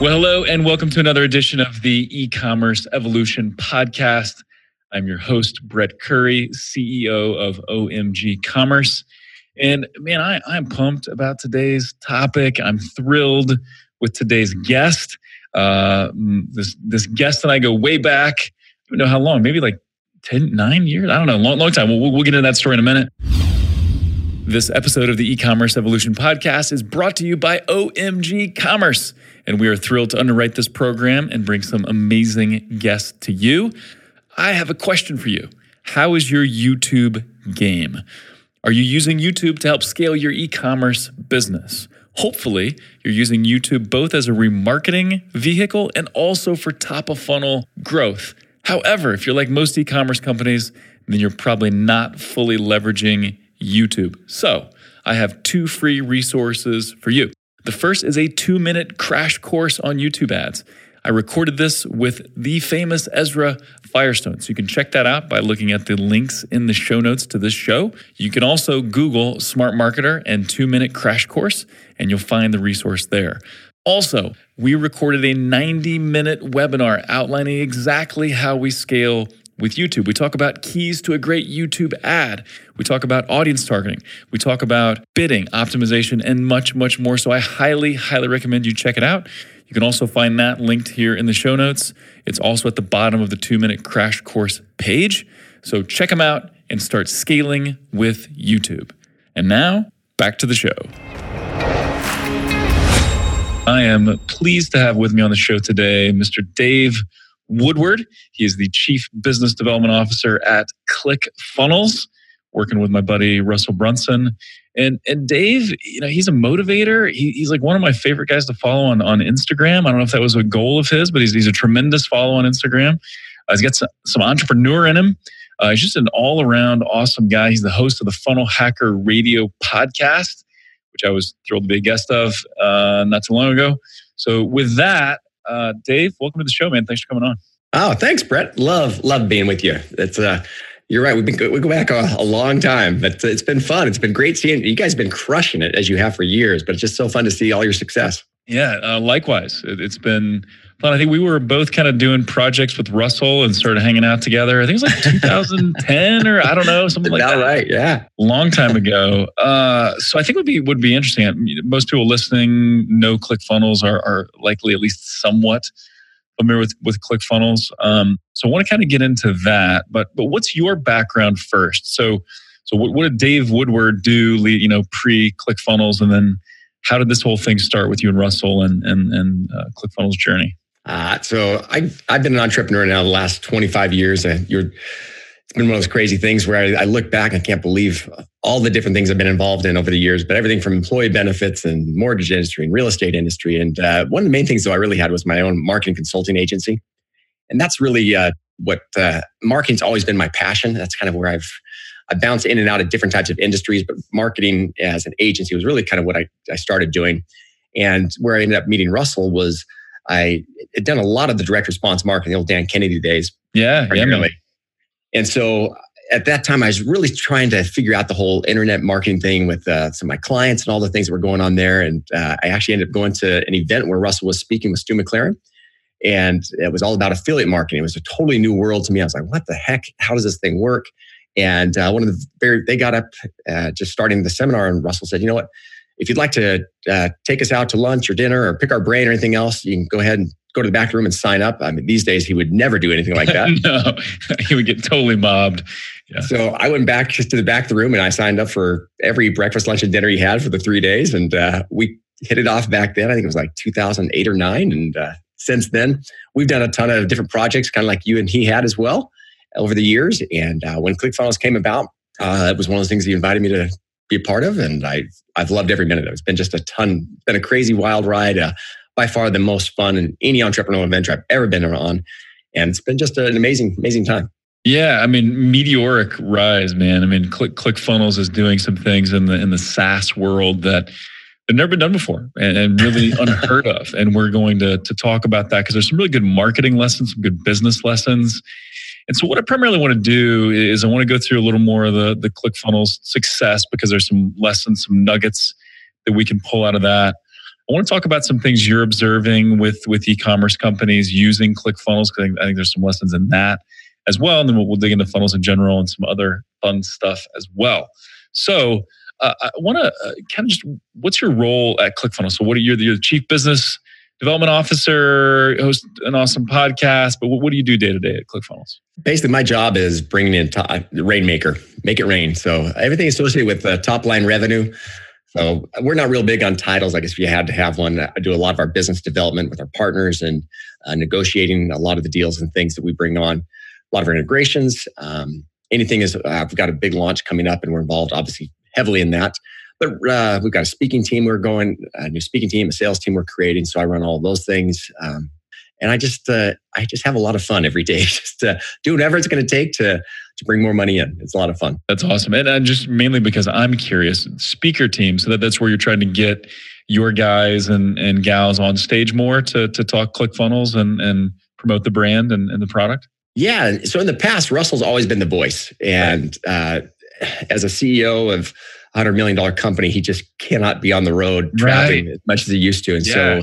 Well, hello, and welcome to another edition of the e commerce evolution podcast. I'm your host, Brett Curry, CEO of OMG Commerce. And man, I, I'm pumped about today's topic. I'm thrilled with today's guest. Uh, this, this guest and I go way back. I don't know how long, maybe like 10, nine years? I don't know, long, long time. We'll, we'll get into that story in a minute. This episode of the e commerce evolution podcast is brought to you by OMG Commerce and we are thrilled to underwrite this program and bring some amazing guests to you. I have a question for you. How is your YouTube game? Are you using YouTube to help scale your e commerce business? Hopefully, you're using YouTube both as a remarketing vehicle and also for top of funnel growth. However, if you're like most e commerce companies, then you're probably not fully leveraging YouTube. So, I have two free resources for you. The first is a two minute crash course on YouTube ads. I recorded this with the famous Ezra Firestone. So you can check that out by looking at the links in the show notes to this show. You can also Google Smart Marketer and two minute crash course, and you'll find the resource there. Also, we recorded a 90 minute webinar outlining exactly how we scale with YouTube. We talk about keys to a great YouTube ad. We talk about audience targeting. We talk about bidding, optimization, and much, much more. So I highly, highly recommend you check it out. You can also find that linked here in the show notes. It's also at the bottom of the two minute crash course page. So check them out and start scaling with YouTube. And now, back to the show. I am pleased to have with me on the show today Mr. Dave Woodward. He is the Chief Business Development Officer at ClickFunnels, working with my buddy Russell Brunson. And and Dave, you know, he's a motivator. He, he's like one of my favorite guys to follow on, on Instagram. I don't know if that was a goal of his, but he's, he's a tremendous follow on Instagram. Uh, he's got some, some entrepreneur in him. Uh, he's just an all around awesome guy. He's the host of the Funnel Hacker Radio podcast, which I was thrilled to be a guest of uh, not too long ago. So, with that, uh, Dave, welcome to the show, man. Thanks for coming on. Oh, thanks, Brett. Love love being with you. It's uh, you're right. We've been we go back a, a, long time, but it's been fun. It's been great seeing you guys. Have been crushing it as you have for years, but it's just so fun to see all your success. Yeah, uh, likewise. It, has been I think we were both kind of doing projects with Russell and started hanging out together. I think it was like 2010 or I don't know, something like that. Right? Yeah, long time ago. Uh, so I think would be would be interesting. Most people listening know ClickFunnels are, are likely at least somewhat familiar with with ClickFunnels. Um, so I want to kind of get into that. But but what's your background first? So so what, what did Dave Woodward do? You know, pre ClickFunnels, and then how did this whole thing start with you and Russell and and and uh, ClickFunnels journey? Uh, so I I've been an entrepreneur now the last 25 years. And you're it's been one of those crazy things where I, I, look back and I can't believe all the different things I've been involved in over the years, but everything from employee benefits and mortgage industry and real estate industry. And uh, one of the main things though I really had was my own marketing consulting agency. And that's really uh, what uh, marketing's always been my passion. That's kind of where I've I bounced in and out of different types of industries, but marketing as an agency was really kind of what I, I started doing. And where I ended up meeting Russell was I had done a lot of the direct response marketing, the old Dan Kennedy days. Yeah, primarily. yeah. And so at that time, I was really trying to figure out the whole internet marketing thing with uh, some of my clients and all the things that were going on there. And uh, I actually ended up going to an event where Russell was speaking with Stu McLaren. And it was all about affiliate marketing. It was a totally new world to me. I was like, what the heck? How does this thing work? And uh, one of the very, they got up uh, just starting the seminar, and Russell said, you know what? If you'd like to uh, take us out to lunch or dinner or pick our brain or anything else, you can go ahead and go to the back room and sign up. I mean, these days he would never do anything like that. no, he would get totally mobbed. Yeah. So I went back to the back of the room and I signed up for every breakfast, lunch, and dinner he had for the three days. And uh, we hit it off back then. I think it was like 2008 or nine. And uh, since then, we've done a ton of different projects, kind of like you and he had as well over the years. And uh, when ClickFunnels came about, uh, it was one of those things he invited me to be a part of, and I I've loved every minute of it. It's been just a ton, been a crazy wild ride. Uh, by far the most fun in any entrepreneurial adventure I've ever been on, and it's been just an amazing amazing time. Yeah, I mean, meteoric rise, man. I mean, Click ClickFunnels is doing some things in the in the SaaS world that have never been done before and, and really unheard of. And we're going to to talk about that because there's some really good marketing lessons, some good business lessons, and so, what I primarily want to do is I want to go through a little more of the the ClickFunnels success because there's some lessons, some nuggets that we can pull out of that. I want to talk about some things you're observing with with e-commerce companies using ClickFunnels because I think there's some lessons in that as well. And then we'll, we'll dig into funnels in general and some other fun stuff as well. So uh, I want to uh, kind of just what's your role at ClickFunnels? So what are you? You're the chief business development officer, host an awesome podcast. But what, what do you do day to day at ClickFunnels? Basically, my job is bringing in top, rainmaker, make it rain. So everything associated with uh, top line revenue. So we're not real big on titles. I guess if you had to have one, I do a lot of our business development with our partners and uh, negotiating a lot of the deals and things that we bring on. A lot of our integrations. Um, anything is, uh, we've got a big launch coming up, and we're involved obviously heavily in that. But uh, we've got a speaking team we're going, a new speaking team, a sales team we're creating. So I run all those things. Um, and I just uh, I just have a lot of fun every day, just to do whatever it's going to take to to bring more money in. It's a lot of fun. That's awesome, and, and just mainly because I'm curious. Speaker team, so that that's where you're trying to get your guys and and gals on stage more to to talk ClickFunnels and and promote the brand and, and the product. Yeah. So in the past, Russell's always been the voice, and right. uh, as a CEO of hundred million dollar company, he just cannot be on the road traveling right. as much as he used to. And yeah. so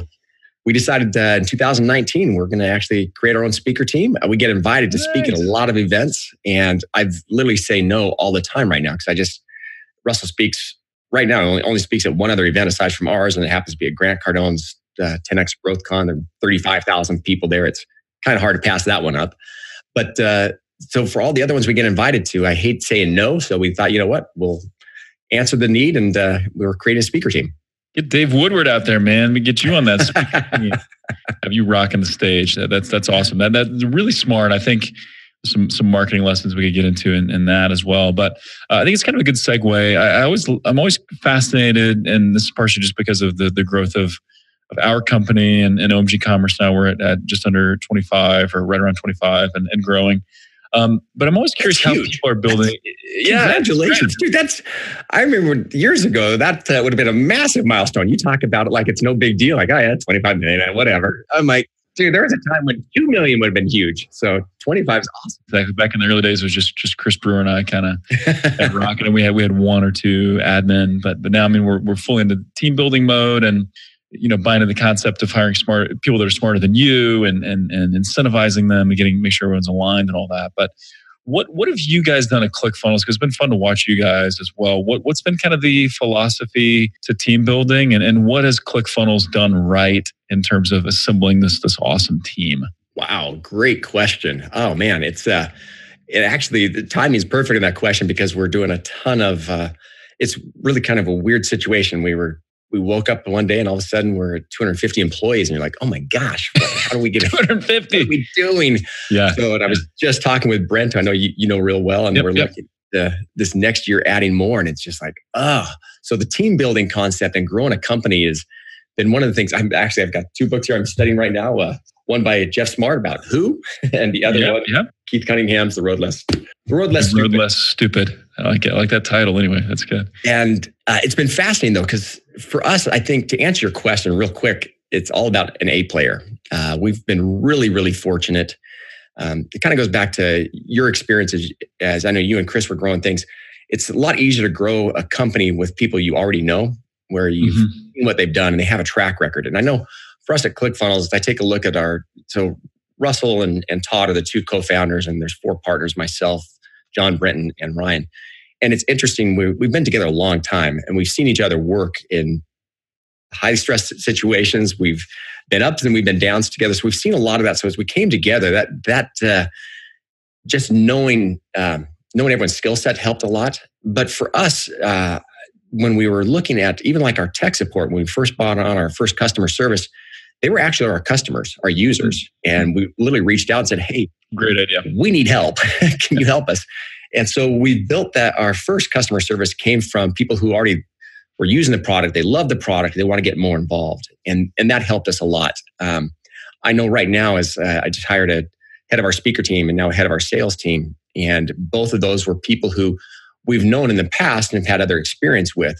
we decided that in 2019 we're going to actually create our own speaker team. Uh, we get invited to speak at a lot of events, and I literally say no all the time right now because I just Russell speaks right now only, only speaks at one other event aside from ours, and it happens to be at Grant Cardone's uh, 10x Growth Con. There are 35,000 people there. It's kind of hard to pass that one up, but. Uh, so for all the other ones we get invited to, I hate saying no. So we thought, you know what, we'll answered the need, and uh, we were creating a speaker team. Get Dave Woodward out there, man. We get you on that. Have you rocking the stage? That, that's that's awesome. That that's really smart. I think some some marketing lessons we could get into in, in that as well. But uh, I think it's kind of a good segue. I, I, always I'm always fascinated, and this is partially just because of the the growth of of our company and, and OMG Commerce. Now we're at, at just under 25 or right around 25 and, and growing. Um, but I'm always curious how people are building. yeah, congratulations, dude. That's I remember years ago that uh, would have been a massive milestone. You talk about it like it's no big deal, like I oh, had 25 million, whatever. I'm like, dude, there was a time when two million would have been huge. So 25 is awesome. Exactly. Back in the early days, it was just just Chris Brewer and I kind of rocking, and we had we had one or two admin, but but now I mean we're we're fully into team building mode and you know buying into the concept of hiring smart people that are smarter than you and and and incentivizing them and getting make sure everyone's aligned and all that but what what have you guys done at ClickFunnels? Because it's been fun to watch you guys as well. What what's been kind of the philosophy to team building, and and what has ClickFunnels done right in terms of assembling this this awesome team? Wow, great question. Oh man, it's uh, it actually the timing is perfect in that question because we're doing a ton of. Uh, it's really kind of a weird situation. We were we woke up one day and all of a sudden we're 250 employees and you're like, oh my gosh, how do we get 250? What are we doing? Yeah. So and I was just talking with Brent, who I know you, you know real well, and yep, we're yep. looking at this next year adding more, and it's just like. Oh. So the team building concept and growing a company has been one of the things. I'm actually I've got two books here I'm studying right now. Uh, one by Geoff Smart about who, and the other yep, one, yep. Keith Cunningham's The Road Less, The Road Less, the Road Stupid. Less Stupid. I like it. I like that title. Anyway, that's good. And uh, it's been fascinating though, because for us, I think to answer your question real quick, it's all about an A player. Uh, we've been really, really fortunate. Um, it kind of goes back to your experiences as I know you and Chris were growing things. It's a lot easier to grow a company with people you already know, where you've mm-hmm. seen what they've done and they have a track record. And I know for us at ClickFunnels, if I take a look at our so Russell and, and Todd are the two co-founders, and there's four partners, myself, John Brenton, and Ryan. And it's interesting, we, we've been together a long time and we've seen each other work in high stress situations. We've been ups and we've been downs together. So we've seen a lot of that. So as we came together, that, that, uh, just knowing, um, knowing everyone's skill set helped a lot. But for us, uh, when we were looking at even like our tech support, when we first bought on our first customer service, they were actually our customers, our users. And we literally reached out and said, Hey, great idea. We need help. Can you help us? And so we built that. Our first customer service came from people who already were using the product. They love the product. They want to get more involved. And, and that helped us a lot. Um, I know right now, as uh, I just hired a head of our speaker team and now head of our sales team. And both of those were people who we've known in the past and have had other experience with.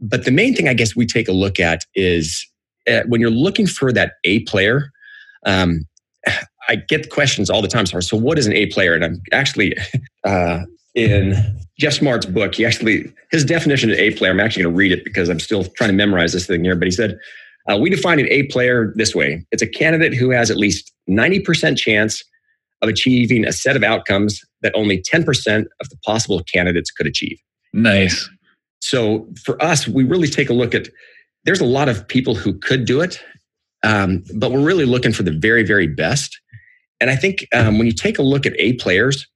But the main thing I guess we take a look at is uh, when you're looking for that A player, um, I get questions all the time. So, what is an A player? And I'm actually uh, in Geoff Smart's book. He actually his definition of A player. I'm actually going to read it because I'm still trying to memorize this thing here. But he said Uh, we define an A player this way it's a candidate who has at least 90% chance of achieving a set of outcomes that only 10% of the possible candidates could achieve. Nice. So for us, we really take a look at there's a lot of people who could do it, um, but we're really looking for the very, very best. And I think um, when you take a look at A players,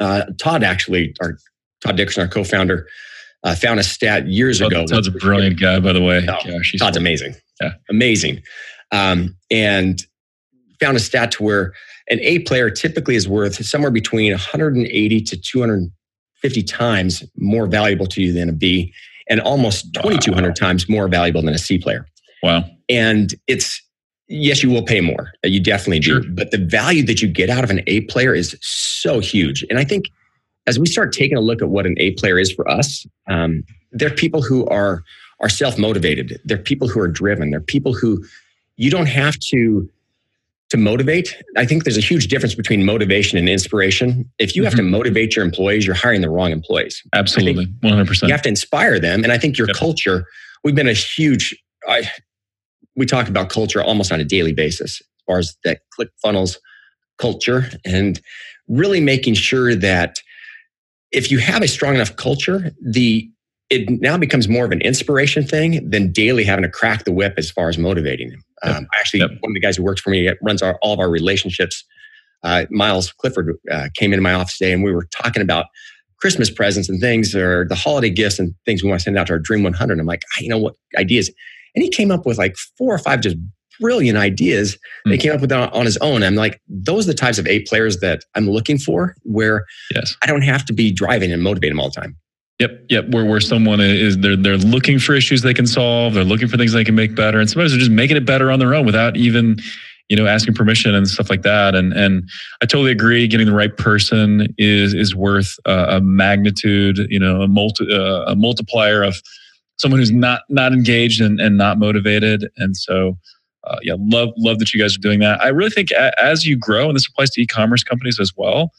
uh, Todd actually, our Todd Dickerson, our co-founder, uh, found a stat years ago. Todd's a brilliant guy, by the way. Oh, Gosh, Todd's amazing. Yeah, amazing. Um, and found a stat to where an A player typically is worth somewhere between 180 to 250 times more valuable to you than a B, and almost 2,200 wow. times more valuable than a C player. Wow. And it's yes, you will pay more. You definitely do. Sure. But the value that you get out of an A player is so huge. And I think as we start taking a look at what an A player is for us, um, they're people who are are self motivated. They're people who are driven. They're people who you don't have to to motivate. I think there's a huge difference between motivation and inspiration. If you mm-hmm. have to mm-hmm. motivate your employees, you're hiring the wrong employees. Absolutely, one hundred percent. You have to inspire them, and I think your yep. culture. We've been a huge. I, we talk about culture almost on a daily basis as far as that ClickFunnels culture and really making sure that if you have a strong enough culture, the it now becomes more of an inspiration thing than daily having to crack the whip as far as motivating them. Yep. Um, actually, yep. one of the guys who works for me runs our, all of our relationships. Uh, Miles Clifford uh, came into my office today, and we were talking about Christmas presents and things, or the holiday gifts and things we want to send out to our Dream 100. I'm like, you know what ideas? And he came up with like four or five just brilliant ideas mm. he came up with on, on, his own. I'm like, those are the types of A players that I'm looking for where yes. I don't have to be driving and motivating them all the time. Yep, yep. Where where someone is they're they're looking for issues they can solve, they're looking for things they can make better, and sometimes they're just making it better on their own without even you know asking permission and stuff like that. And and I totally agree. Getting the right person is is worth uh, a magnitude, you know, a multi uh, a multiplier of someone who's not not engaged and, and not motivated. And so, uh, yeah, love love that you guys are doing that. I really think as you grow, and this applies to e-commerce companies as well,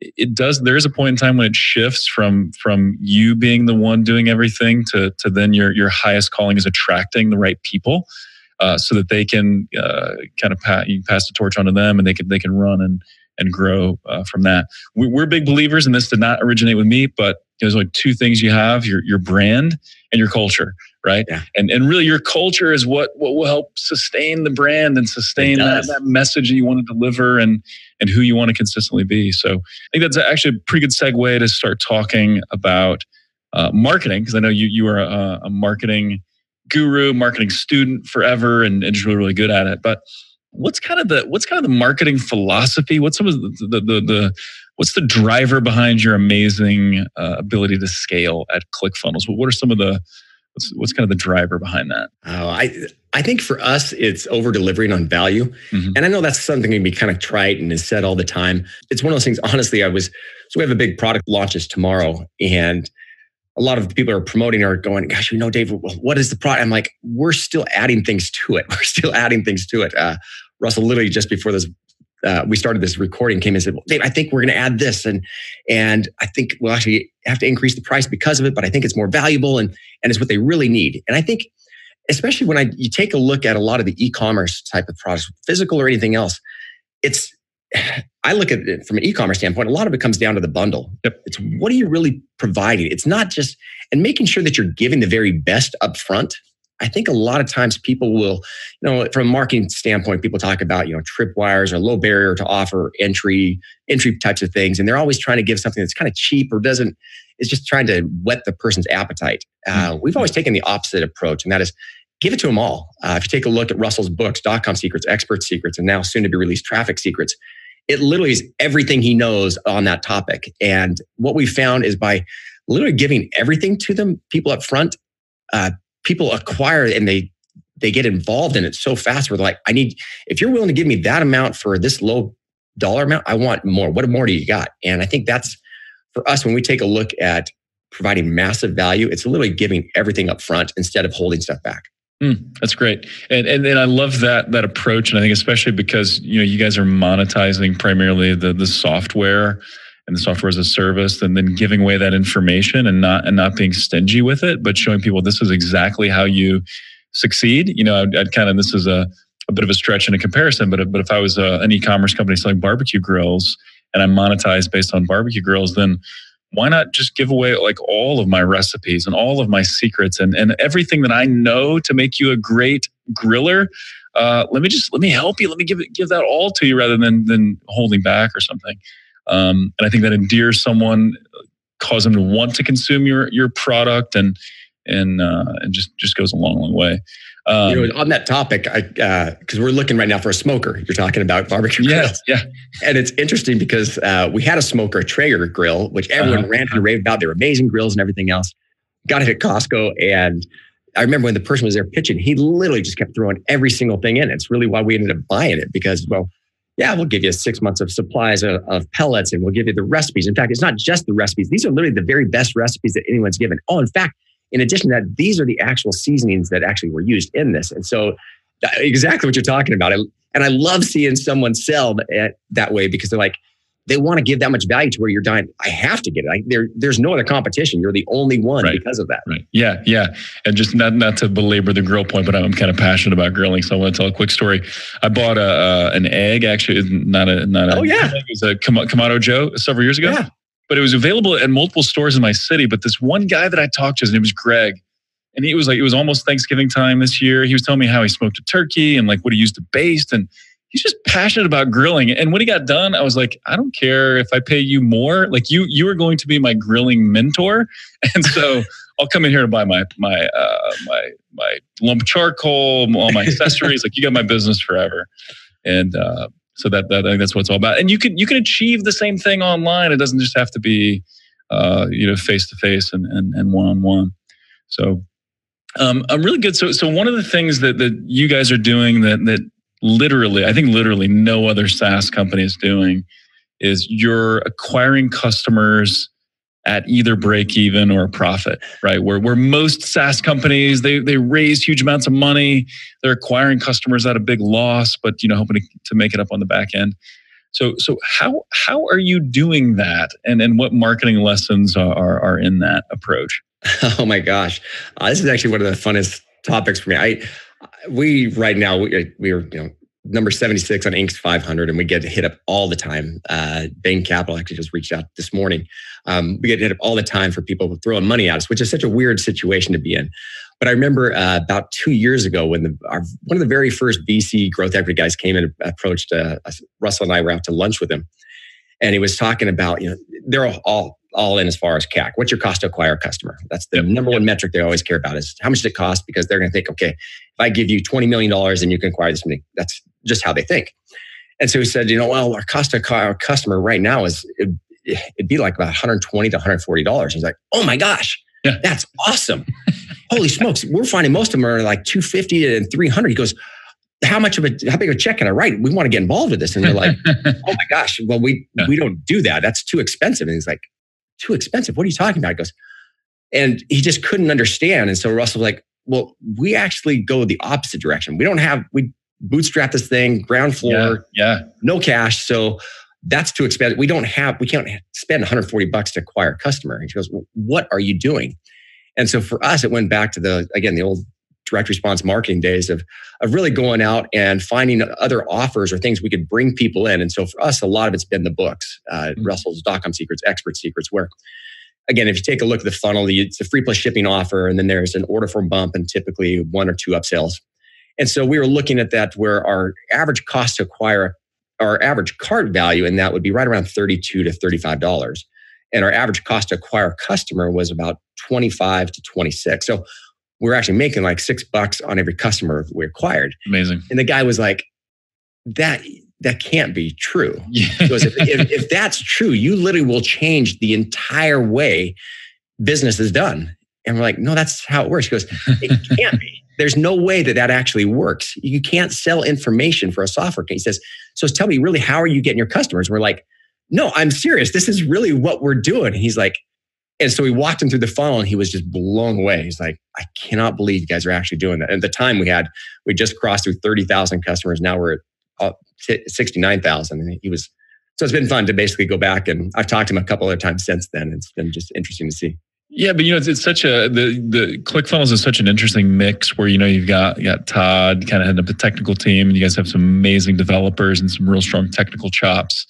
it does. There is a point in time when it shifts from from you being the one doing everything to to then your your highest calling is attracting the right people. Uh, so that they can uh, kind of pass, you pass the torch on to them and they can they can run and and grow uh, from that. We, are big believers, and this did not originate with me, but there's only two things you have: your your brand and your culture, right? Yeah. And and really, your culture is what what will help sustain the brand and sustain that, that message that you want to deliver and and who you want to consistently be. So I think that's actually a pretty good segue to start talking about uh, marketing because I know you you are a, a marketing guru, marketing student forever, and, and just really really good at it, but what's kind of the what's kind of the marketing philosophy what's some of the the, the, the what's the driver behind your amazing uh, ability to scale at clickfunnels what are some of the what's, what's kind of the driver behind that oh i i think for us it's over delivering on value mm-hmm. and i know that's something that can be kind of trite and is said all the time it's one of those things honestly i was so we have a big product launches tomorrow and a lot of people are promoting are going, gosh, you know, Dave, what is the product? I'm like, we're still adding things to it. We're still adding things to it. Uh, Russell literally just before this uh, we started this recording came and said, well, Dave, I think we're going to add this, and and I think we'll actually have to increase the price because of it, but I think it's more valuable and and it's what they really need. And I think, especially when I you take a look at a lot of the e-commerce type of products, physical or anything else, it's I look at it from an e-commerce standpoint. A lot of it comes down to the bundle. Yep. It's what are you really providing? It's not just and making sure that you're giving the very best up front I think a lot of times people will, you know, from a marketing standpoint, people talk about, you know, tripwires or low barrier to offer entry, entry types of things. And they're always trying to give something that's kind of cheap or doesn't, is just trying to whet the person's appetite. Uh, mm-hmm. we've always taken the opposite approach, and that is give it to them all. Uh, if you take a look at Russell's books, dot-com secrets, expert secrets, and now soon to be released traffic secrets, it literally is everything he knows on that topic. And what we found is by literally giving everything to them, people up front, uh, people acquire and they they get involved in it so fast they're like, I need, if you're willing to give me that amount for this low dollar amount, I want more. What more do you got? And I think that's for us when we take a look at providing massive value, it's literally giving everything up front instead of holding stuff back. Mm, that's great, and, and and I love that that approach, and I think especially because you know you guys are monetizing primarily the the software and the software as a service and then giving away that information and not and not being stingy with it but showing people this is exactly how you succeed. You know, I'd, I'd kind of this is a, a bit of a stretch in a comparison, but but if I was a, an e-commerce company selling barbecue grills and I monetize based on barbecue grills, then why not just give away like all of my recipes and all of my secrets and, and everything that I know to make you a great griller? Uh, let me just let me help you. Let me give it, give that all to you rather than than holding back or something. Um, and I think that endears someone, cause them to want to consume your your product, and and uh, and just just goes a long long way. Um, you know, on that topic, because uh, we're looking right now for a smoker. You're talking about barbecue yeah, grills. Yeah. And it's interesting because uh, we had a smoker, a Traeger grill, which everyone uh-huh. ranted and raved about. They were amazing grills and everything else. Got it at Costco. And I remember when the person was there pitching, he literally just kept throwing every single thing in. It's really why we ended up buying it because, well, yeah, we'll give you six months of supplies of, of, pellets and we'll give you the recipes. In fact, it's not just the recipes. These are literally the very best recipes that anyone's given. Oh, in fact, in addition to that, these are the actual seasonings that actually were used in this. And so, exactly what you're talking about. And I love seeing someone sell that way because they're like, they want to give that much value to where you're dying. I have to get it. I, there, there's no other competition. You're the only one right. because of that. Right. Yeah. Yeah. And just not not to belabor the grill point, but I'm kind of passionate about grilling, so I want to tell a quick story. I bought a uh, an egg. Actually, not a not a. Oh yeah. It was a Kamado Joe several years ago. Yeah but it was available at multiple stores in my city. But this one guy that I talked to, his name was Greg. And he was like, it was almost Thanksgiving time this year. He was telling me how he smoked a turkey and like what he used to baste. And he's just passionate about grilling. And when he got done, I was like, I don't care if I pay you more. Like you, you are going to be my grilling mentor. And so I'll come in here to buy my, my, uh, my, my lump charcoal, all my accessories. like you got my business forever. And, uh, so that, that I think that's what it's all about. And you can you can achieve the same thing online. It doesn't just have to be uh, you know face to face and and one on one. So um, I'm really good. So so one of the things that that you guys are doing that that literally I think literally no other SaaS company is doing is you're acquiring customers at either break even or a profit, right? Where where most SaaS companies they they raise huge amounts of money, they're acquiring customers at a big loss, but you know hoping to, to make it up on the back end. So so how how are you doing that, and and what marketing lessons are are, are in that approach? Oh my gosh, uh, this is actually one of the funnest topics for me. I we right now we we are you know number 76 on Inc.'s 500, and we get hit up all the time. Uh, Bain Capital actually just reached out this morning. Um, we get hit up all the time for people throwing money at us, which is such a weird situation to be in. But I remember uh, about two years ago when the, our, one of the very first VC growth equity guys came and approached uh, Russell and I were out to lunch with him, and he was talking about you know they're all all in as far as CAC. What's your cost to acquire a customer? That's the yep. number one metric they always care about is how much does it cost because they're going to think, okay, if I give you $20 million and you can acquire this many, that's just how they think. And so he said, you know, well, our cost to acquire our customer right now is it'd, it'd be like about 120 to 140 dollars. He's like, oh my gosh, yeah. that's awesome. Holy smokes, we're finding most of them are like 250 and 300. He goes, how much of a how big of a check can I write? We want to get involved with this. And they're like, oh my gosh, well, we yeah. we don't do that. That's too expensive. And he's like, too expensive. What are you talking about? He goes, and he just couldn't understand. And so Russell was like, well, we actually go the opposite direction. We don't have we bootstrap this thing, ground floor, yeah, yeah. no cash. So that's too expensive. We don't have, we can't spend 140 bucks to acquire a customer. And she goes, well, what are you doing? And so for us, it went back to the, again, the old direct response marketing days of, of really going out and finding other offers or things we could bring people in. And so for us, a lot of it's been the books, uh, mm-hmm. Russell's dot-com secrets, expert secrets, where again, if you take a look at the funnel, it's a free plus shipping offer, and then there's an order form bump and typically one or two upsells. And so we were looking at that where our average cost to acquire our average cart value, and that would be right around 32 to $35. And our average cost to acquire a customer was about 25 to 26. So we are actually making like six bucks on every customer we acquired. Amazing. And the guy was like, that that can't be true. Yeah. Because if, if, if that's true, you literally will change the entire way business is done. And we're like, no, that's how it works. He goes, it can't be. There's no way that that actually works. You can't sell information for a software. He says, so tell me really, how are you getting your customers? We're like, no, I'm serious. This is really what we're doing. And he's like, and so we walked him through the funnel and he was just blown away. He's like, I cannot believe you guys are actually doing that. And at the time we had, we just crossed through 30,000 customers. Now we're at uh, 69,000. And he was, so it's been fun to basically go back and I've talked to him a couple other times since then. It's been just interesting to see. Yeah, but you know, it's, it's such a the the ClickFunnels is such an interesting mix where you know you've got you got Todd kind of heading up the technical team, and you guys have some amazing developers and some real strong technical chops,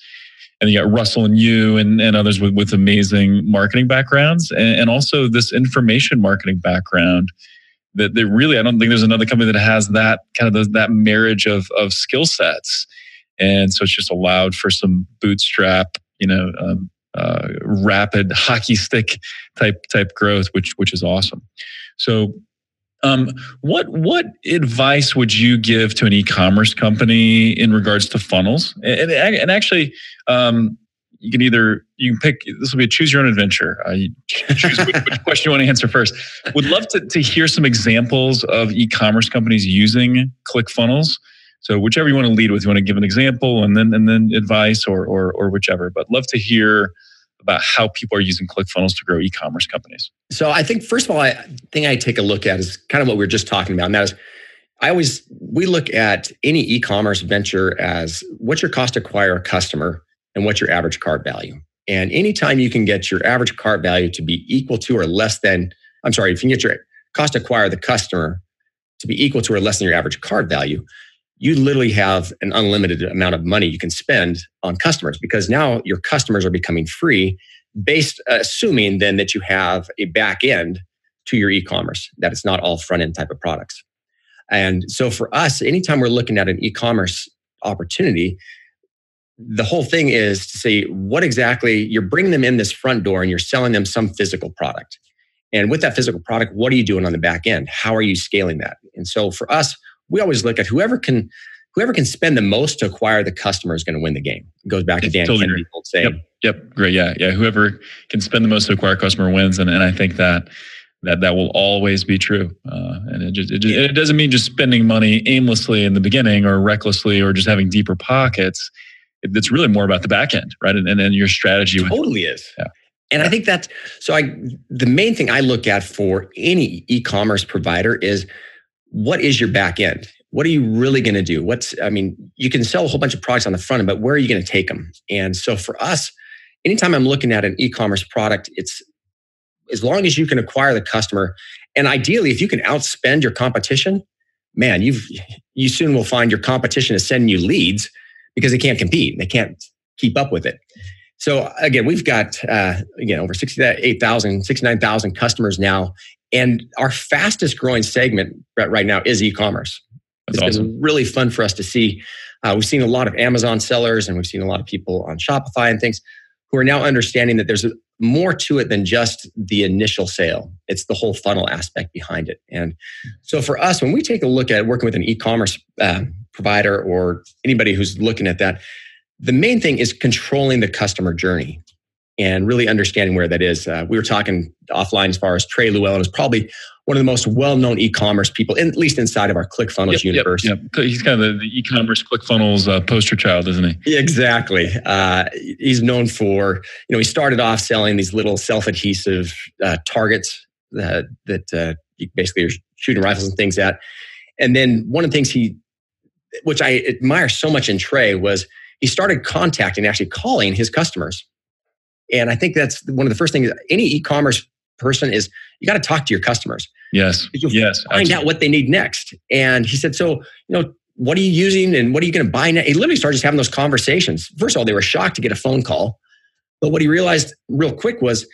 and you got Russell and you and, and others with with amazing marketing backgrounds, and, and also this information marketing background. That, that really, I don't think there's another company that has that kind of the, that marriage of of skill sets, and so it's just allowed for some bootstrap, you know, um, uh, rapid hockey stick type type growth, which which is awesome. So, um, what what advice would you give to an e-commerce company in regards to funnels? And, and actually, um, you can either you can pick. This will be a choose your own adventure. Uh, you choose which, which, question you want to answer first. Would love to to hear some examples of e-commerce companies using ClickFunnels. So whichever you want to lead with, you want to give an example and then and then advice or or, or whichever. But love to hear about how people are using ClickFunnels to grow e-commerce companies. So I think first of all, I thing I take a look at is kind of what we are just talking about, and that is I always we look at any e-commerce venture as what's your cost to acquire a customer and what's your average cart value. And anytime you can get your average cart value to be equal to or less than, I'm sorry, if you can get your cost to acquire the customer to be equal to or less than your average cart value, you literally have an unlimited amount of money you can spend on customers because now your customers are becoming free based uh, assuming then that you have a back end to your e-commerce that it's not all front end type of products. And so for us anytime we're looking at an e-commerce opportunity the whole thing is to say what exactly you're bringing them in this front door and you're selling them some physical product. And with that physical product what are you doing on the back end? How are you scaling that? And so for us we always look at whoever can whoever can spend the most to acquire the customer is going to win the game. It goes back to Dan totally Kennedy's old saying. Yep, yep, great, yeah, yeah. Whoever can spend the most to acquire a customer wins, and, and I think that that that will always be true. Uh, and it just, it just it doesn't mean just spending money aimlessly in the beginning or recklessly or just having deeper pockets. It's really more about the back end, right? And then your strategy totally with, is. Yeah. And I think that's so. I the main thing I look at for any e-commerce provider is what is your back end? What are you really going to do? What's, I mean, you can sell a whole bunch of products on the front end, but where are you going to take them? And so for us, anytime I'm looking at an e commerce product, it's as long as you can acquire the customer. And ideally, if you can outspend your competition, man, you've, you soon will find your competition is sending you leads because they can't compete. They can't keep up with it. So again, we've got uh, again over 68,000, 69,000 customers now, and our fastest growing segment right now is e-commerce. That's it's awesome. been really fun for us to see. Uh, we've seen a lot of Amazon sellers and we've seen a lot of people on Shopify and things who are now understanding that there's more to it than just the initial sale. It's the whole funnel aspect behind it. And so for us, when we take a look at working with an e-commerce uh, provider or anybody who's looking at that, the main thing is controlling the customer journey and really understanding where that is. Uh, we were talking offline as far as Trey Lewellen is probably one of the most well-known e-commerce people, in, at least inside of our ClickFunnels yep, universe. Yep, yep. He's kind of the, the e-commerce ClickFunnels uh, poster child, isn't he? Exactly. Uh, he's known for, you know, he started off selling these little self-adhesive uh, targets that, that uh, you basically are shooting rifles and things at. And then one of the things he, which I admire so much in Trey, was he started contacting, actually calling his customers and I think that's one of the first things any e-commerce person is you got to talk to your customers. Yes. Yes. Find absolutely. out what they need next. And he said, so, you know, what are you using and what are you going to buy next? He literally started just having those conversations. First of all, they were shocked to get a phone call. But what he realized real quick was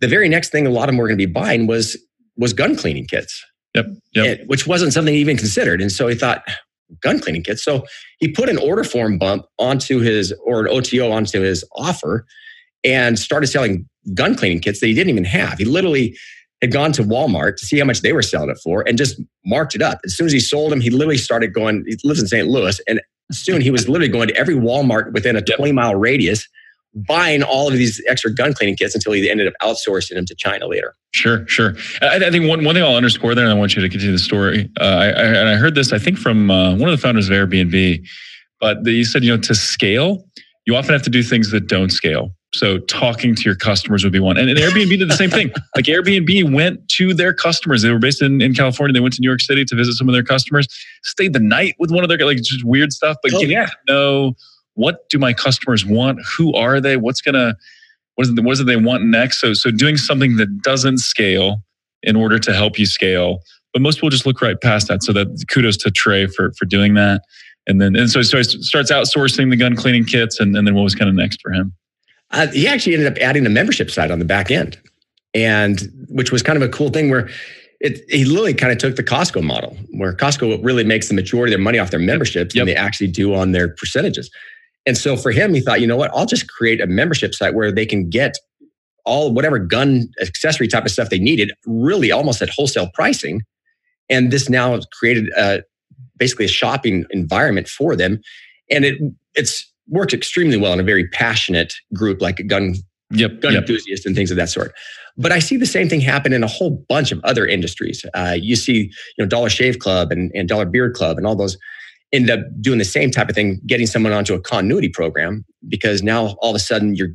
the very next thing a lot of them were going to be buying was was gun cleaning kits. Yep. Yep. It, which wasn't something he even considered. And so he thought, gun cleaning kits. So he put an order form bump onto his or an OTO onto his offer and started selling gun cleaning kits that he didn't even have. He literally had gone to Walmart to see how much they were selling it for and just marked it up. As soon as he sold them, he literally started going, he lives in St. Louis, and soon he was literally going to every Walmart within a 20 mile radius buying all of these extra gun cleaning kits until he ended up outsourcing them to China later. Sure, sure. I, I think one, one thing I'll underscore there, and I want you to continue the story. Uh, I, I, and I heard this, I think, from uh, one of the founders of Airbnb, but you said, you know, to scale, you often have to do things that don't scale. So talking to your customers would be one. And, and Airbnb did the same thing. Like Airbnb went to their customers. They were based in, in California. They went to New York City to visit some of their customers, stayed the night with one of their, like just weird stuff. But oh, yeah. know what do my customers want? Who are they? What's going to, what is it, what is it they want next? So so doing something that doesn't scale in order to help you scale. But most people just look right past that. So that kudos to Trey for for doing that. And then and so he starts outsourcing the gun cleaning kits, and, and then what was kind of next for him? Uh, he actually ended up adding a membership site on the back end, and which was kind of a cool thing where it, he literally kind of took the Costco model, where Costco really makes the majority of their money off their memberships yep. than they actually do on their percentages. And so for him, he thought, you know what? I'll just create a membership site where they can get all whatever gun accessory type of stuff they needed, really almost at wholesale pricing. And this now created a, basically a shopping environment for them, and it it's worked extremely well in a very passionate group like a gun yep, gun yep. enthusiasts and things of that sort. But I see the same thing happen in a whole bunch of other industries. Uh, you see, you know, Dollar Shave Club and, and Dollar Beard Club and all those end up doing the same type of thing, getting someone onto a continuity program because now all of a sudden you're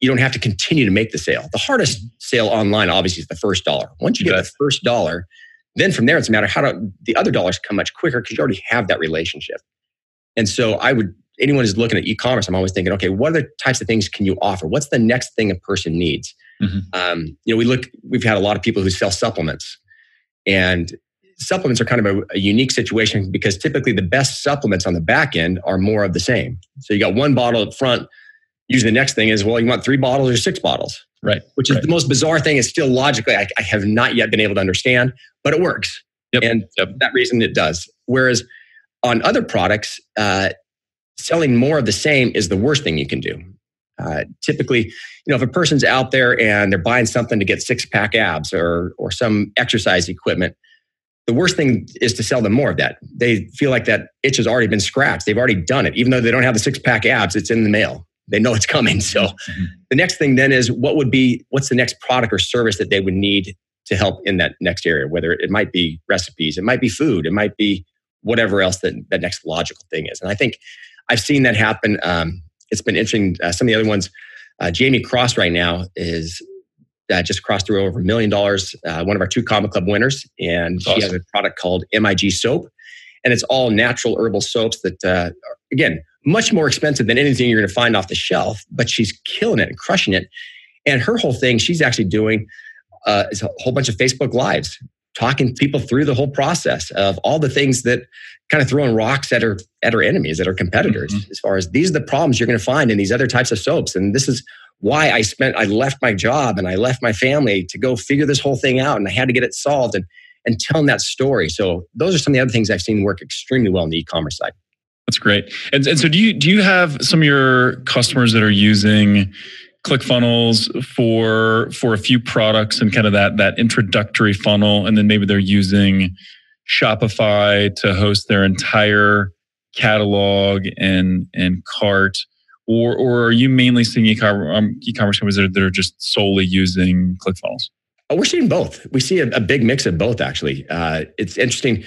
you don't have to continue to make the sale. The hardest sale online obviously is the first dollar. Once you get the first dollar, then from there it's a matter how do the other dollars come much quicker because you already have that relationship. And so I would anyone who's looking at e-commerce, I'm always thinking, okay, what other types of things can you offer? What's the next thing a person needs? Mm-hmm. Um, you know, we look, we've had a lot of people who sell supplements, and supplements are kind of a, a, unique situation because typically the best supplements on the back end are more of the same. So you got one bottle up front. Usually the next thing is, well, you want three bottles or six bottles. Right. Which is right. the most bizarre thing. It's still logically, I, I, have not yet been able to understand, but it works. Yep. And yep. that reason it does. Whereas on other products, uh, selling more of the same is the worst thing you can do. Uh, typically, you know, if a person's out there and they're buying something to get six pack abs or or some exercise equipment, the worst thing is to sell them more of that. They feel like that itch has already been scratched. They've already done it, even though they don't have the six pack abs. It's in the mail. They know it's coming. So mm-hmm. the next thing then is what would be what's the next product or service that they would need to help in that next area? Whether it might be recipes, it might be food, it might be whatever else that that next logical thing is. And I think I've seen that happen. Um, it's been interesting. Uh, some of the other ones, uh, Jamie Cross right now is uh, just crossed through over a million dollars. Uh, one of our Two Comma Club winners, and awesome. she has a product called MIG Soap, and it's all natural herbal soaps that, uh, are, again, much more expensive than anything you're going to find off the shelf. But she's killing it and crushing it. And her whole thing, she's actually doing uh, is a whole bunch of Facebook lives talking people through the whole process of all the things that kind of throwing rocks at our at our enemies, at our competitors, mm-hmm. as far as these are the problems you're going to find in these other types of soaps. And this is why I spent I left my job and I left my family to go figure this whole thing out and I had to get it solved and and telling that story. So those are some of the other things I've seen work extremely well in the e-commerce side. That's great. And, and so do you do you have some of your customers that are using ClickFunnels for for a few products and kind of that that introductory funnel, and then maybe they're using Shopify to host their entire catalog and and cart, or or are you mainly seeing e-commerce, um, e-commerce companies that are, that are just solely using ClickFunnels? Oh, we're seeing both. We see a, a big mix of both. Actually, uh, it's interesting.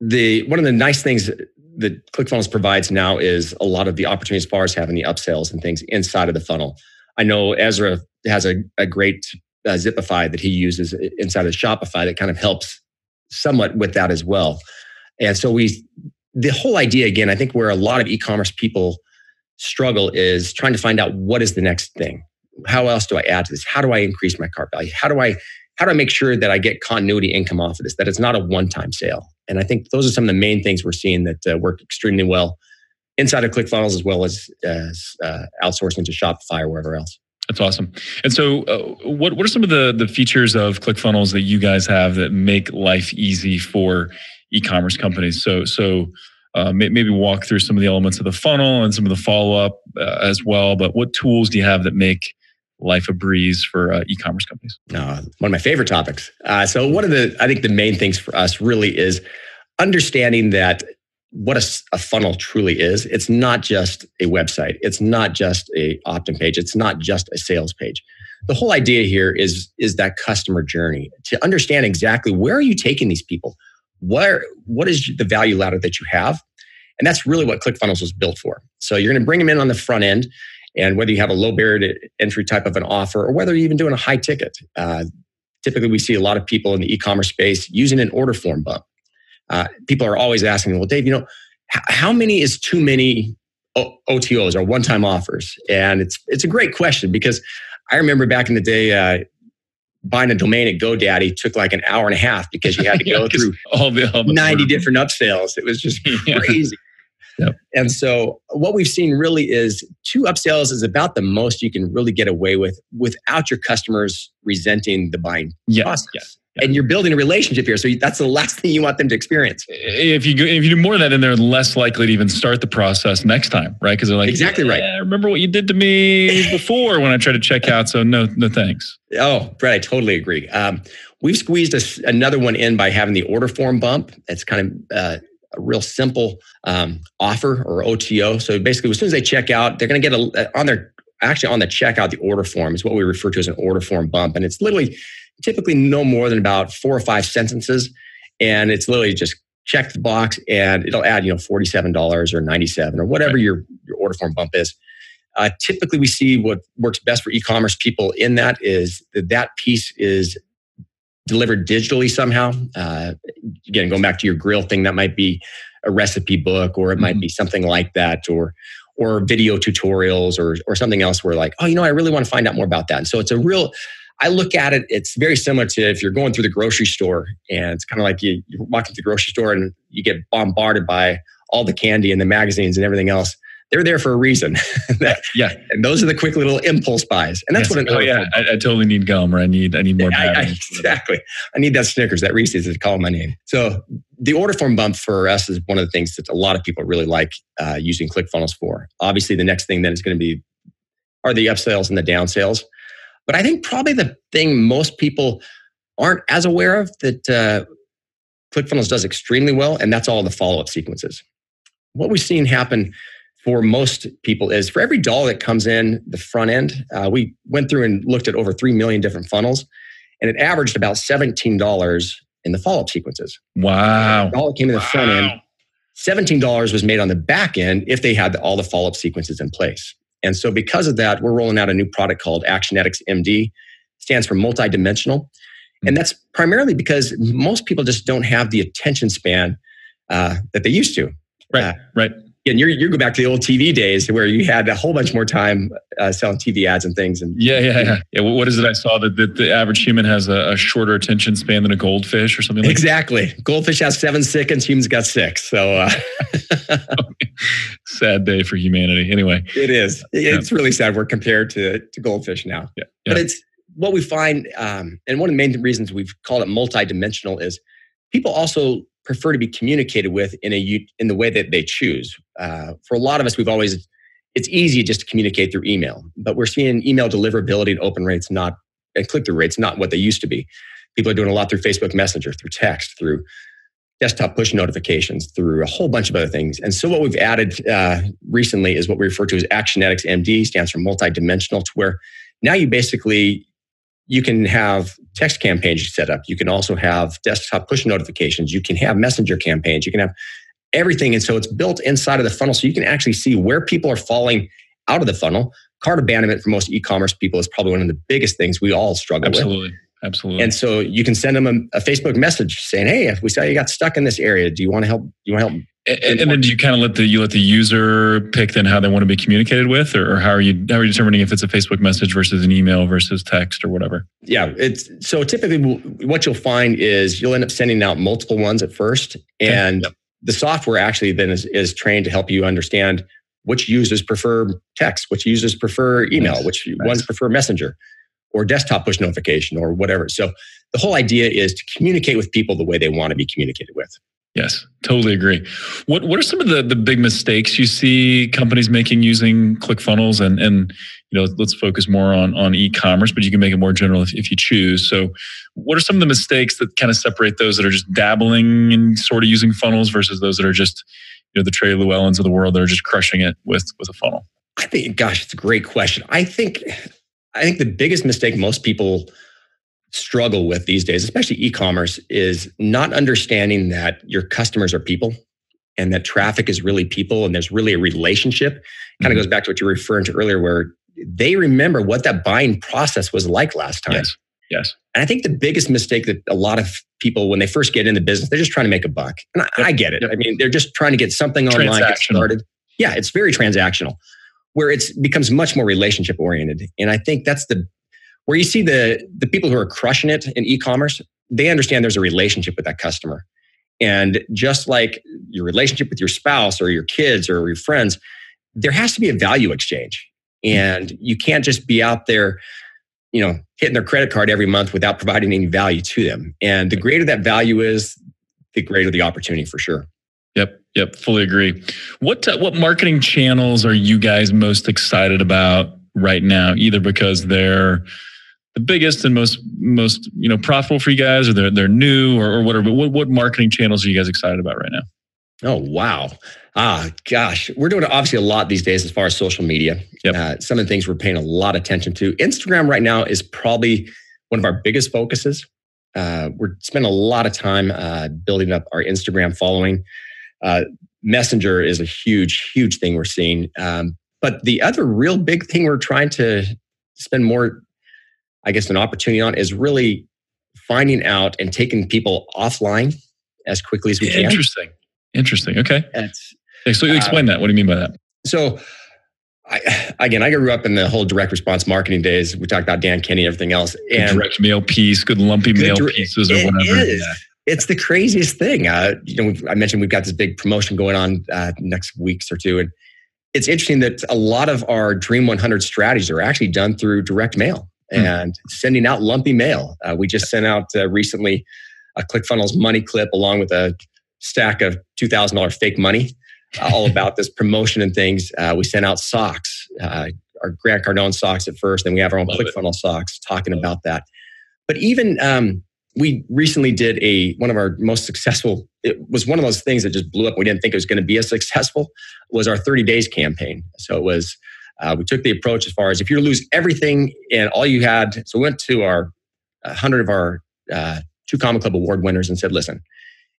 The one of the nice things that ClickFunnels provides now is a lot of the opportunities as far as having the upsells and things inside of the funnel. I know Ezra has a, a great uh, Zipify that he uses inside of Shopify that kind of helps somewhat with that as well. And so we, the whole idea again, I think where a lot of e-commerce people struggle is trying to find out what is the next thing. How else do I add to this? How do I increase my cart value? How do I how do I make sure that I get continuity income off of this? That it's not a one-time sale. And I think those are some of the main things we're seeing that uh, work extremely well inside of ClickFunnels as well as, as uh, outsourcing to Shopify or wherever else. That's awesome. And so, uh, what what are some of the the features of ClickFunnels that you guys have that make life easy for e-commerce companies? So so. Uh, maybe walk through some of the elements of the funnel and some of the follow up uh, as well. But what tools do you have that make life a breeze for uh, e-commerce companies? Uh, one of my favorite topics. Uh, so one of the, I think the main things for us really is understanding that what a, a, funnel truly is. It's not just a website. It's not just a opt-in page. It's not just a sales page. The whole idea here is, is that customer journey to understand exactly where are you taking these people? Where, what is the value ladder that you have? And that's really what ClickFunnels was built for. So you're going to bring them in on the front end and whether you have a low barrier to entry type of an offer or whether you're even doing a high ticket. Uh, typically, we see a lot of people in the e commerce space using an order form bump. Uh, people are always asking, well, Dave, you know, h- how many is too many OTOs or one-time offers? And it's it's a great question because I remember back in the day, uh, buying a domain at GoDaddy took like an hour and a half because you had to go yeah, through all the, all the 90 different upsells. It was just crazy. Yep. And so what we've seen really is two upsells is about the most you can really get away with without your customers resenting the buying yeah, process. Yeah. Yeah. And you're building a relationship here, so that's the last thing you want them to experience. If you if you do more of that, then they're less likely to even start the process next time, right? Because they're like, exactly yeah, right. I remember what you did to me before when I tried to check out. So no, no thanks. Oh, Brett, I totally agree. Um, we've squeezed a, another one in by having the order form bump. It's kind of uh, a real simple um, offer or OTO. So basically, as soon as they check out, they're going to get a on their actually on the checkout the order form is what we refer to as an order form bump, and it's literally typically no more than about four or five sentences. And it's literally just check the box and it'll add, you know, $47 or 97 or whatever right. your, your order form bump is. Uh, typically, we see what works best for e-commerce people in that is that that piece is delivered digitally somehow. Uh, again, going back to your grill thing, that might be a recipe book, or it mm-hmm. might be something like that, or or video tutorials, or or something else. Where like, oh, you know, I really want to find out more about that. And so it's a real I look at it, it's very similar to if you're going through the grocery store and it's kind of like you, you're walking through the grocery store and you get bombarded by all the candy and the magazines and everything else. They're there for a reason. that, yeah. And those are the quick little impulse buys. And that's yes. what an Oh, yeah. I, I, totally need gum or I need, I need more. I, I, exactly. I need that Snickers, that Reese's to call my name. So the order form bump for us is one of the things that a lot of people really like uh, using ClickFunnels for. Obviously, the next thing then is going to be are the upsells and the downsells. But I think probably the thing most people aren't as aware of that uh, ClickFunnels does extremely well, and that's all the follow up sequences. What we've seen happen for most people is for every dollar that comes in the front end, uh, we went through and looked at over 3 million different funnels, and it averaged about $17 in the follow up sequences. Wow. Dollar came in the wow. front end. $17 was made on the back end if they had all the follow up sequences in place. And so, because of that, we're rolling out a new product called Actionetics MD. It stands for multidimensional. And that's primarily because most people just don't have the attention span uh, that they used to. Right, uh, right. And you you go back to the old TV days where you had a whole bunch more time uh, selling TV ads and things. And yeah, yeah, yeah. yeah what is it? I saw that the, the average human has a, a, shorter attention span than a goldfish or something. like Exactly. That. Goldfish has seven seconds. Humans got six. So uh, sad day for humanity. Anyway, it is. It's yeah. really sad. We're compared to to goldfish now. Yeah, yeah. But it's what we find, um, and one of the main reasons we've called it multidimensional is people also prefer to be communicated with in a in the way that they choose. Uh, for a lot of us, we've always it's easy just to communicate through email, but we're seeing email deliverability and open rates not and click through rates not what they used to be. People are doing a lot through Facebook Messenger, through text, through desktop push notifications, through a whole bunch of other things. And so what we've added uh, recently is what we refer to as Actionetics MD, stands for multidimensional, to where now you basically you can have text campaigns set up. You can also have desktop push notifications. You can have messenger campaigns. You can have everything. And so it's built inside of the funnel. So you can actually see where people are falling out of the funnel. Cart abandonment for most e-commerce people is probably one of the biggest things we all struggle Absolutely. with. Absolutely. Absolutely. And so you can send them a, a, Facebook message saying, "Hey, if we saw you got stuck in this area, do you want to help? Do you want to help?" And, and then do you kind of let the you let the user pick then how they want to be communicated with, or, or, how are you how are you determining if it's a Facebook message versus an email versus text or whatever? Yeah, it's so typically what you'll find is you'll end up sending out multiple ones at first, and the software actually then is, is trained to help you understand which users prefer text, which users prefer email, nice. which nice. ones prefer messenger or desktop push notification or whatever. So the whole idea is to communicate with people the way they want to be communicated with. Yes, totally agree. What what are some of the, the big mistakes you see companies making using ClickFunnels and and you know let's focus more on on e-commerce, but you can make it more general if, if you choose. So what are some of the mistakes that kind of separate those that are just dabbling and sort of using funnels versus those that are just you know the Trey Lewellens of the world that are just crushing it with with a funnel? I think, gosh, it's a great question. I think I think the biggest mistake most people struggle with these days, especially e-commerce, is not understanding that your customers are people and that traffic is really people and there's really a relationship. Kind of mm-hmm. goes back to what you were referring to earlier, where they remember what that buying process was like last time. Yes. Yes. And I think the biggest mistake that a lot of people, when they first get into business, they're just trying to make a buck. And I, yep. I get it. Yep. I mean, they're just trying to get something online get started. yeah, it's very transactional, where it becomes much more relationship oriented. And I think that's the where you see the the people who are crushing it in e-commerce, they understand there's a relationship with that customer. And just like your relationship with your spouse or your kids or your friends, there has to be a value exchange. And you can't just be out there, you know, hitting their credit card every month without providing any value to them. And the greater that value is, the greater the opportunity for sure. Yep, yep, fully agree. What uh, what marketing channels are you guys most excited about right now? Either because they're the biggest and most most you know profitable for you guys, or they're they're new, or, or whatever. But what what marketing channels are you guys excited about right now? Oh wow! Ah, gosh, we're doing obviously a lot these days as far as social media. Yep. Uh, some of the things we're paying a lot of attention to. Instagram right now is probably one of our biggest focuses. Uh, we're spending a lot of time uh, building up our Instagram following. Uh, Messenger is a huge, huge thing we're seeing. Um, but the other real big thing we're trying to spend more I guess, an opportunity on is really finding out and taking people offline as quickly as we can. Interesting. Interesting. Okay. so you explain uh, that. What do you mean by that? So, I, again, I grew up in the whole direct response marketing days. We talked about Dan Kennedy everything else. And direct mail piece, good lumpy good mail pieces or whatever. Yeah. It's the craziest thing. Uh, you know, I mentioned we've got this big promotion going on uh, next weeks or two, and it's interesting that a lot of our Dream 100 strategies are actually done through direct mail. Hmm. and mm. sending out lumpy mail. Uh, we just sent out uh, recently a ClickFunnels money clip along with a stack of $2,000 fake money, uh, all about this promotion and things. Uh, we sent out socks, uh, our Grant Cardone socks at first, then we have our own Love ClickFunnels it. socks talking Love about that. But even um, we recently did a one of our most successful. It was one of those things that just blew up. We didn't think it was going to be as successful. Was our 30 days campaign. So it was uh, we took the approach as far as if you lose everything and all you had, so we went to our 100 of our uh, Two Comma Club award winners and said, listen,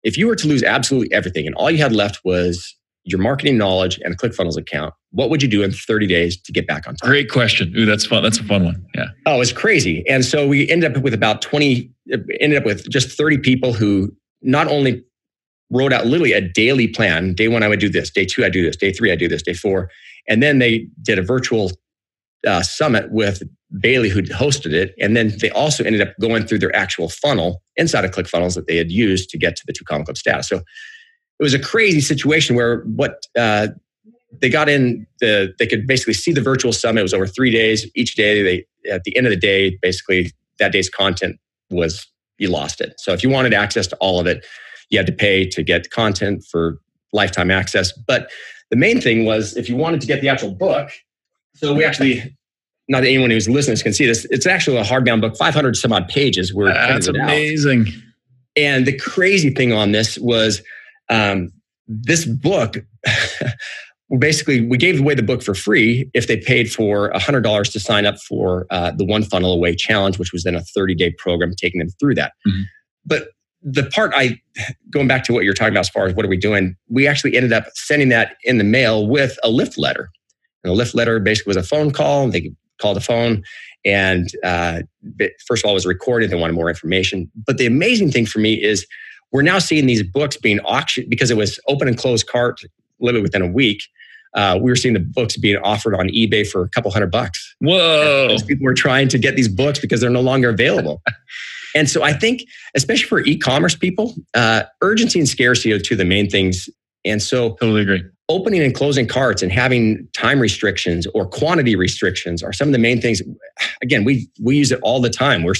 if you were to lose absolutely everything and all you had left was your marketing knowledge and a ClickFunnels account, what would you do in 30 days to get back on top? Great question. Ooh, that's fun. That's a fun one. Yeah. Oh, it's crazy. And so we ended up with about 20, ended up with just 30 people who not only wrote out literally a daily plan. Day one, I would do this. Day two, I do this. Day three, I do this. Day four. And then they did a virtual uh, summit with Bailey, who hosted it. And then they also ended up going through their actual funnel inside of ClickFunnels that they had used to get to the two Comma Club status. So it was a crazy situation where what uh, they got in the they could basically see the virtual summit. It was over three days. Each day, they at the end of the day, basically that day's content was you lost it. So if you wanted access to all of it, you had to pay to get content for lifetime access. But the main thing was if you wanted to get the actual book, so we actually, not that anyone who's listening can see this, it's actually a hardbound book, 500 some odd pages. Were That's amazing. Out. And the crazy thing on this was um, this book. basically we gave away the book for free if they paid for $100 to sign up for uh, the one funnel away challenge which was then a 30 day program taking them through that mm-hmm. but the part I, going back to what you're talking about as far as what are we doing, we actually ended up sending that in the mail with a lift letter. And the lift letter basically was a phone call. They called the phone. And uh, first of all, it was recorded. They wanted more information. But the amazing thing for me is we're now seeing these books being auctioned because it was open and closed cart literally within a week. Uh, we were seeing the books being offered on eBay for a couple hundred bucks. Whoa! people were trying to get these books because they're no longer available. And so I think, especially for e-commerce people, uh, urgency and scarcity are two of the main things. And so, totally agree. Opening and closing carts and having time restrictions or quantity restrictions are some of the main things. Again, we we use it all the time. We're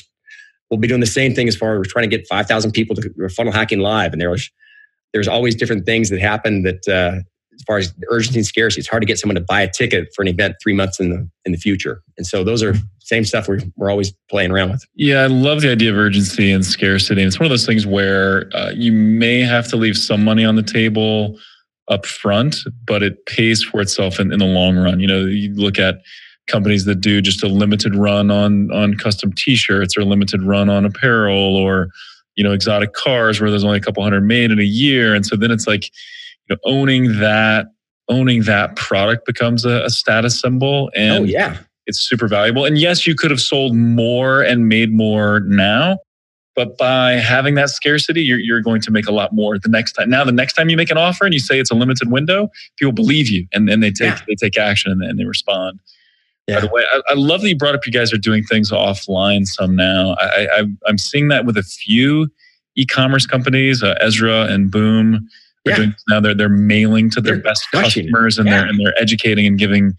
we'll be doing the same thing as far as we're trying to get five thousand people to funnel hacking live, and there's there's always different things that happen that uh, as far as urgency and scarcity, it's hard to get someone to buy a ticket for an event three months in the in the future. And so those are same stuff we're, we're always playing around with. Yeah, I love the idea of urgency and scarcity. And it's one of those things where uh, you may have to leave some money on the table up front, but it pays for itself in, in the long run. You know, you look at companies that do just a limited run on on custom t-shirts or limited run on apparel or you know exotic cars where there's only a couple hundred made in a year and so then it's like you know owning that owning that product becomes a, a status symbol and oh yeah it's super valuable. And yes, you could have sold more and made more now, but by having that scarcity, you're, you're going to make a lot more the next time. Now, the next time you make an offer and you say it's a limited window, people believe you and then they take yeah. they take action and, and they respond. Yeah. By the way, I, I, love that you brought up you guys are doing things offline some now. I, I, i'm seeing that with a few e-commerce companies, uh, Ezra and Boom. They're yeah. doing now. They're they're mailing to their they're best customers and yeah. they're and they're educating and giving,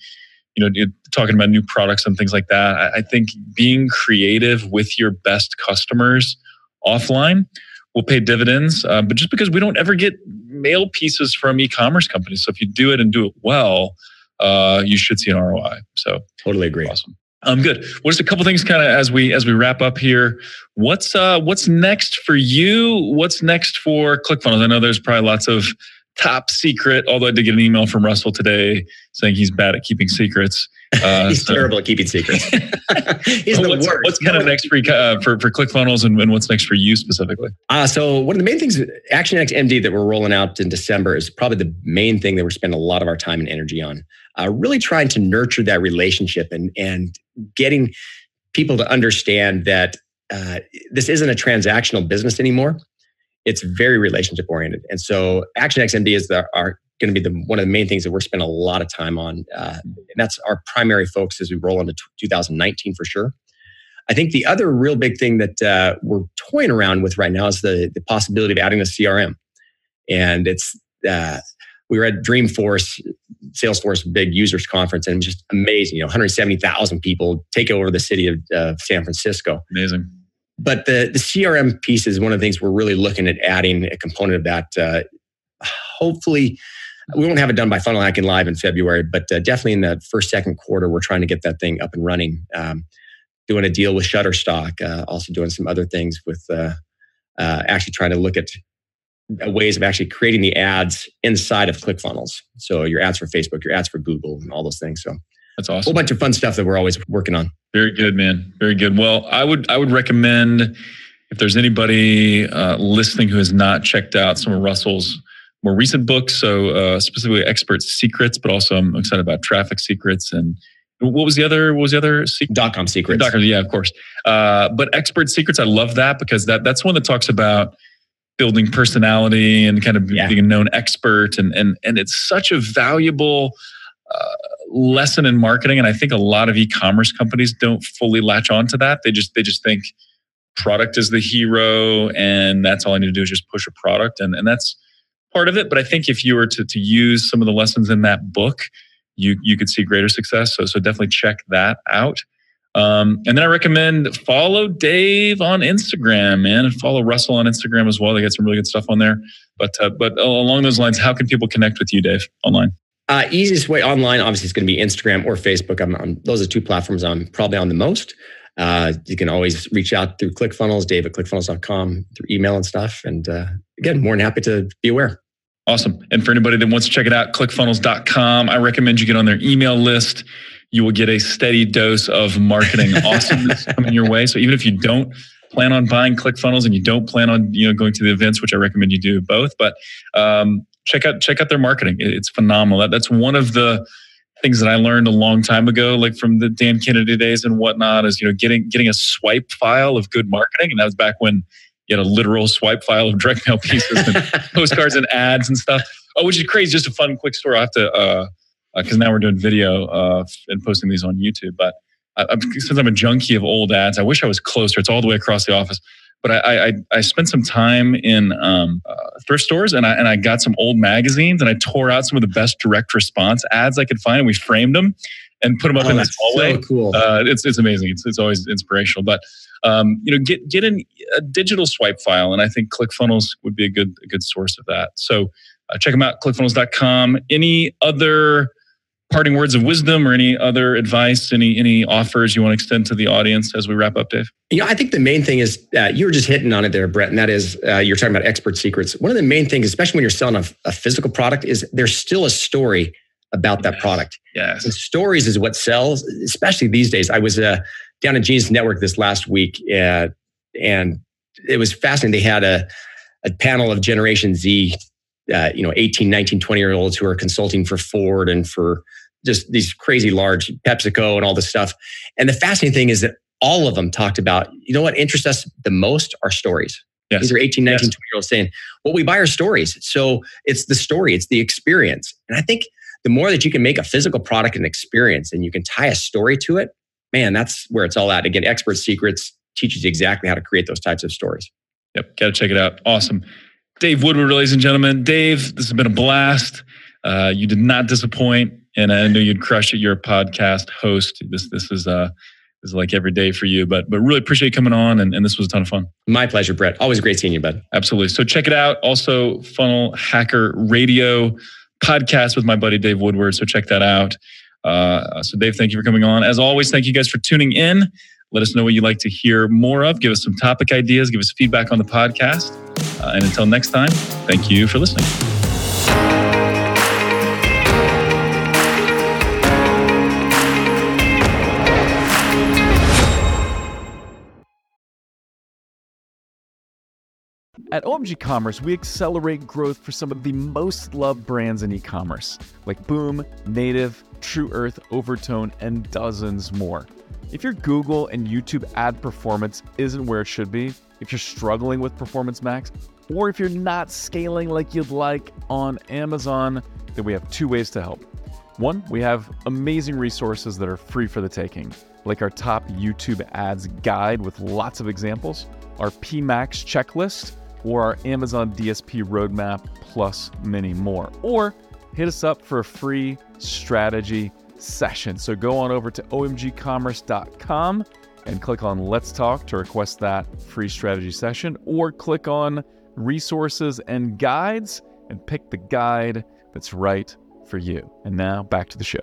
you know, talking about new products and things like that. I, I think being creative with your best customers offline will pay dividends. Uh, but just because we don't ever get mail pieces from e-commerce companies, so if you do it and do it well, uh, you should see an ROI. So totally agree. Awesome. Um, good. Well, just a couple things, kind of as we as we wrap up here. What's uh, what's next for you? What's next for ClickFunnels? I know there's probably lots of top secret. Although I did get an email from Russell today saying he's bad at keeping secrets. Uh, he's so. terrible at keeping secrets. he's the what's, worst. What's kind of next for, uh, for, for ClickFunnels and, and what's next for you specifically? Uh, so one of the main things, Actionetics MD that we're rolling out in December is probably the main thing that we're spending a lot of our time and energy on. Uh, really trying to nurture that relationship and and getting people to understand that uh, this isn't a transactional business anymore. It's very relationship oriented, and so Actionetics MD is the, our going to be the one of the main things that we're spending a lot of time on. Uh, and that's our primary focus as we roll into t- 2019 for sure. I think the other real big thing that uh, we're toying around with right now is the, the possibility of adding a CRM. And it's, uh, we were at Dreamforce, Salesforce big users conference, and it was just amazing. You know, 170,000 people take over the city of San Francisco. Amazing. But the, the CRM piece is one of the things we're really looking at adding a component of that. Uh, hopefully, we won't have it done by Funnel Hacking Live in February, but uh, definitely in the first, second quarter, we're trying to get that thing up and running. Um, doing a deal with Shutterstock, uh, also doing some other things with uh, uh actually trying to look at ways of actually creating the ads inside of ClickFunnels. So your ads for Facebook, your ads for Google, and all those things. So that's awesome. A whole bunch of fun stuff that we're always working on. Very good, man. Very good. Well, I would I would recommend if there's anybody uh, listening who has not checked out some of Russell's more recent books. So uh, specifically expert secrets, but also I'm excited about traffic secrets and what was the other? What was the other? Secret? Dot com secrets. Dot com, yeah, of course. Uh, but expert secrets, I love that because that that's one that talks about building personality and kind of yeah. being a known expert, and and and it's such a valuable. Uh, lesson in marketing and i think a lot of e-commerce companies don't fully latch on to that they just they just think product is the hero and that's all i need to do is just push a product and, and that's part of it. But I think if you were to, to use some of the lessons in that book, you, you could see greater success. So, so definitely check that out. Um, and then I recommend follow Dave on Instagram, man, and follow Russell on Instagram as well. They got some really good stuff on there. But uh, but along those lines, how can people connect with you, Dave, online? Uh, easiest way online, obviously, is going to be Instagram or Facebook. I'm, I'm, those are two platforms I'm probably on the most. Uh, you can always reach out through ClickFunnels, Dave at ClickFunnels.com, through email and stuff. And uh, again, more than happy to be aware. Awesome. And for anybody that wants to check it out, clickfunnels.com. I recommend you get on their email list. You will get a steady dose of marketing awesomeness coming your way. So even if you don't plan on buying ClickFunnels and you don't plan on you know going to the events, which I recommend you do both, but um, check out check out their marketing. It's phenomenal. That, that's one of the things that I learned a long time ago, like from the Dan Kennedy days and whatnot, is you know getting getting a swipe file of good marketing, and that was back when you had a literal swipe file of direct mail pieces and postcards and ads and stuff. Oh, which is crazy. Just a fun, quick story. I have to uh, because uh, now we're doing video uh, and posting these on YouTube. But I, since I'm a junkie of old ads, I wish I was closer. It's all the way across the office but I, I, I spent some time in um, uh, thrift stores and I, and I got some old magazines and I tore out some of the best direct response ads I could find and we framed them and put them up oh, in this hallway. So cool. Uh, it's, it's amazing. It's, it's always inspirational, but um, you know, get, get in a digital swipe file. And I think ClickFunnels would be a good, a good source of that. So uh, check them out, clickfunnels.com. Any other parting words of wisdom or any other advice, any any offers you want to extend to the audience as we wrap up, Dave? You know, I think the main thing is uh, you were just hitting on it there, Brett, and that is uh, you're talking about expert secrets. One of the main things, especially when you're selling a, a physical product, is there's still a story about that yes. product. Yes, and stories is what sells, especially these days. I was uh, down at Genius Network this last week, uh, and it was fascinating. They had a a panel of Generation Z uh, you know 18 19 20 year olds who are consulting for ford and for just these crazy large pepsico and all this stuff and the fascinating thing is that all of them talked about, you know what interests us the most are stories. Yes. These are 18, 19, yes. 20 year olds saying, what we buy are stories. So it's the story, it's the experience. And I think the more that you can make a physical product an experience and you can tie a story to it, man, that's where it's all at. Again, Expert Secrets teaches you exactly how to create those types of stories. Yep, got to check it out. Awesome. Dave Woodward, ladies and gentlemen. Dave, this has been a blast. Uh, you did not disappoint, and I know you'd crush it. You're a podcast host. This this is uh is like every day for you. But but really appreciate you coming on, and, and this was a ton of fun. My pleasure, Brett. Always great seeing you, bud. Absolutely. So check it out. Also, Funnel Hacker Radio podcast with my buddy Dave Woodward. So check that out. Uh, so Dave, thank you for coming on. As always, thank you guys for tuning in. Let us know what you'd like to hear more of. Give us some topic ideas. Give us feedback on the podcast. Uh, and until next time, thank you for listening. At OMG Commerce, we accelerate growth for some of the most loved brands in e commerce, like Boom, Native, True Earth, Overtone, and dozens more. If your Google and YouTube ad performance isn't where it should be, if you're struggling with Performance Max, or if you're not scaling like you'd like on Amazon, then we have two ways to help. One, we have amazing resources that are free for the taking, like our top YouTube ads guide with lots of examples, our PMax checklist, or our Amazon DSP roadmap, plus many more. Or hit us up for a free strategy session. So go on over to omgcommerce.com and click on Let's Talk to request that free strategy session, or click on resources and guides and pick the guide that's right for you. And now back to the show.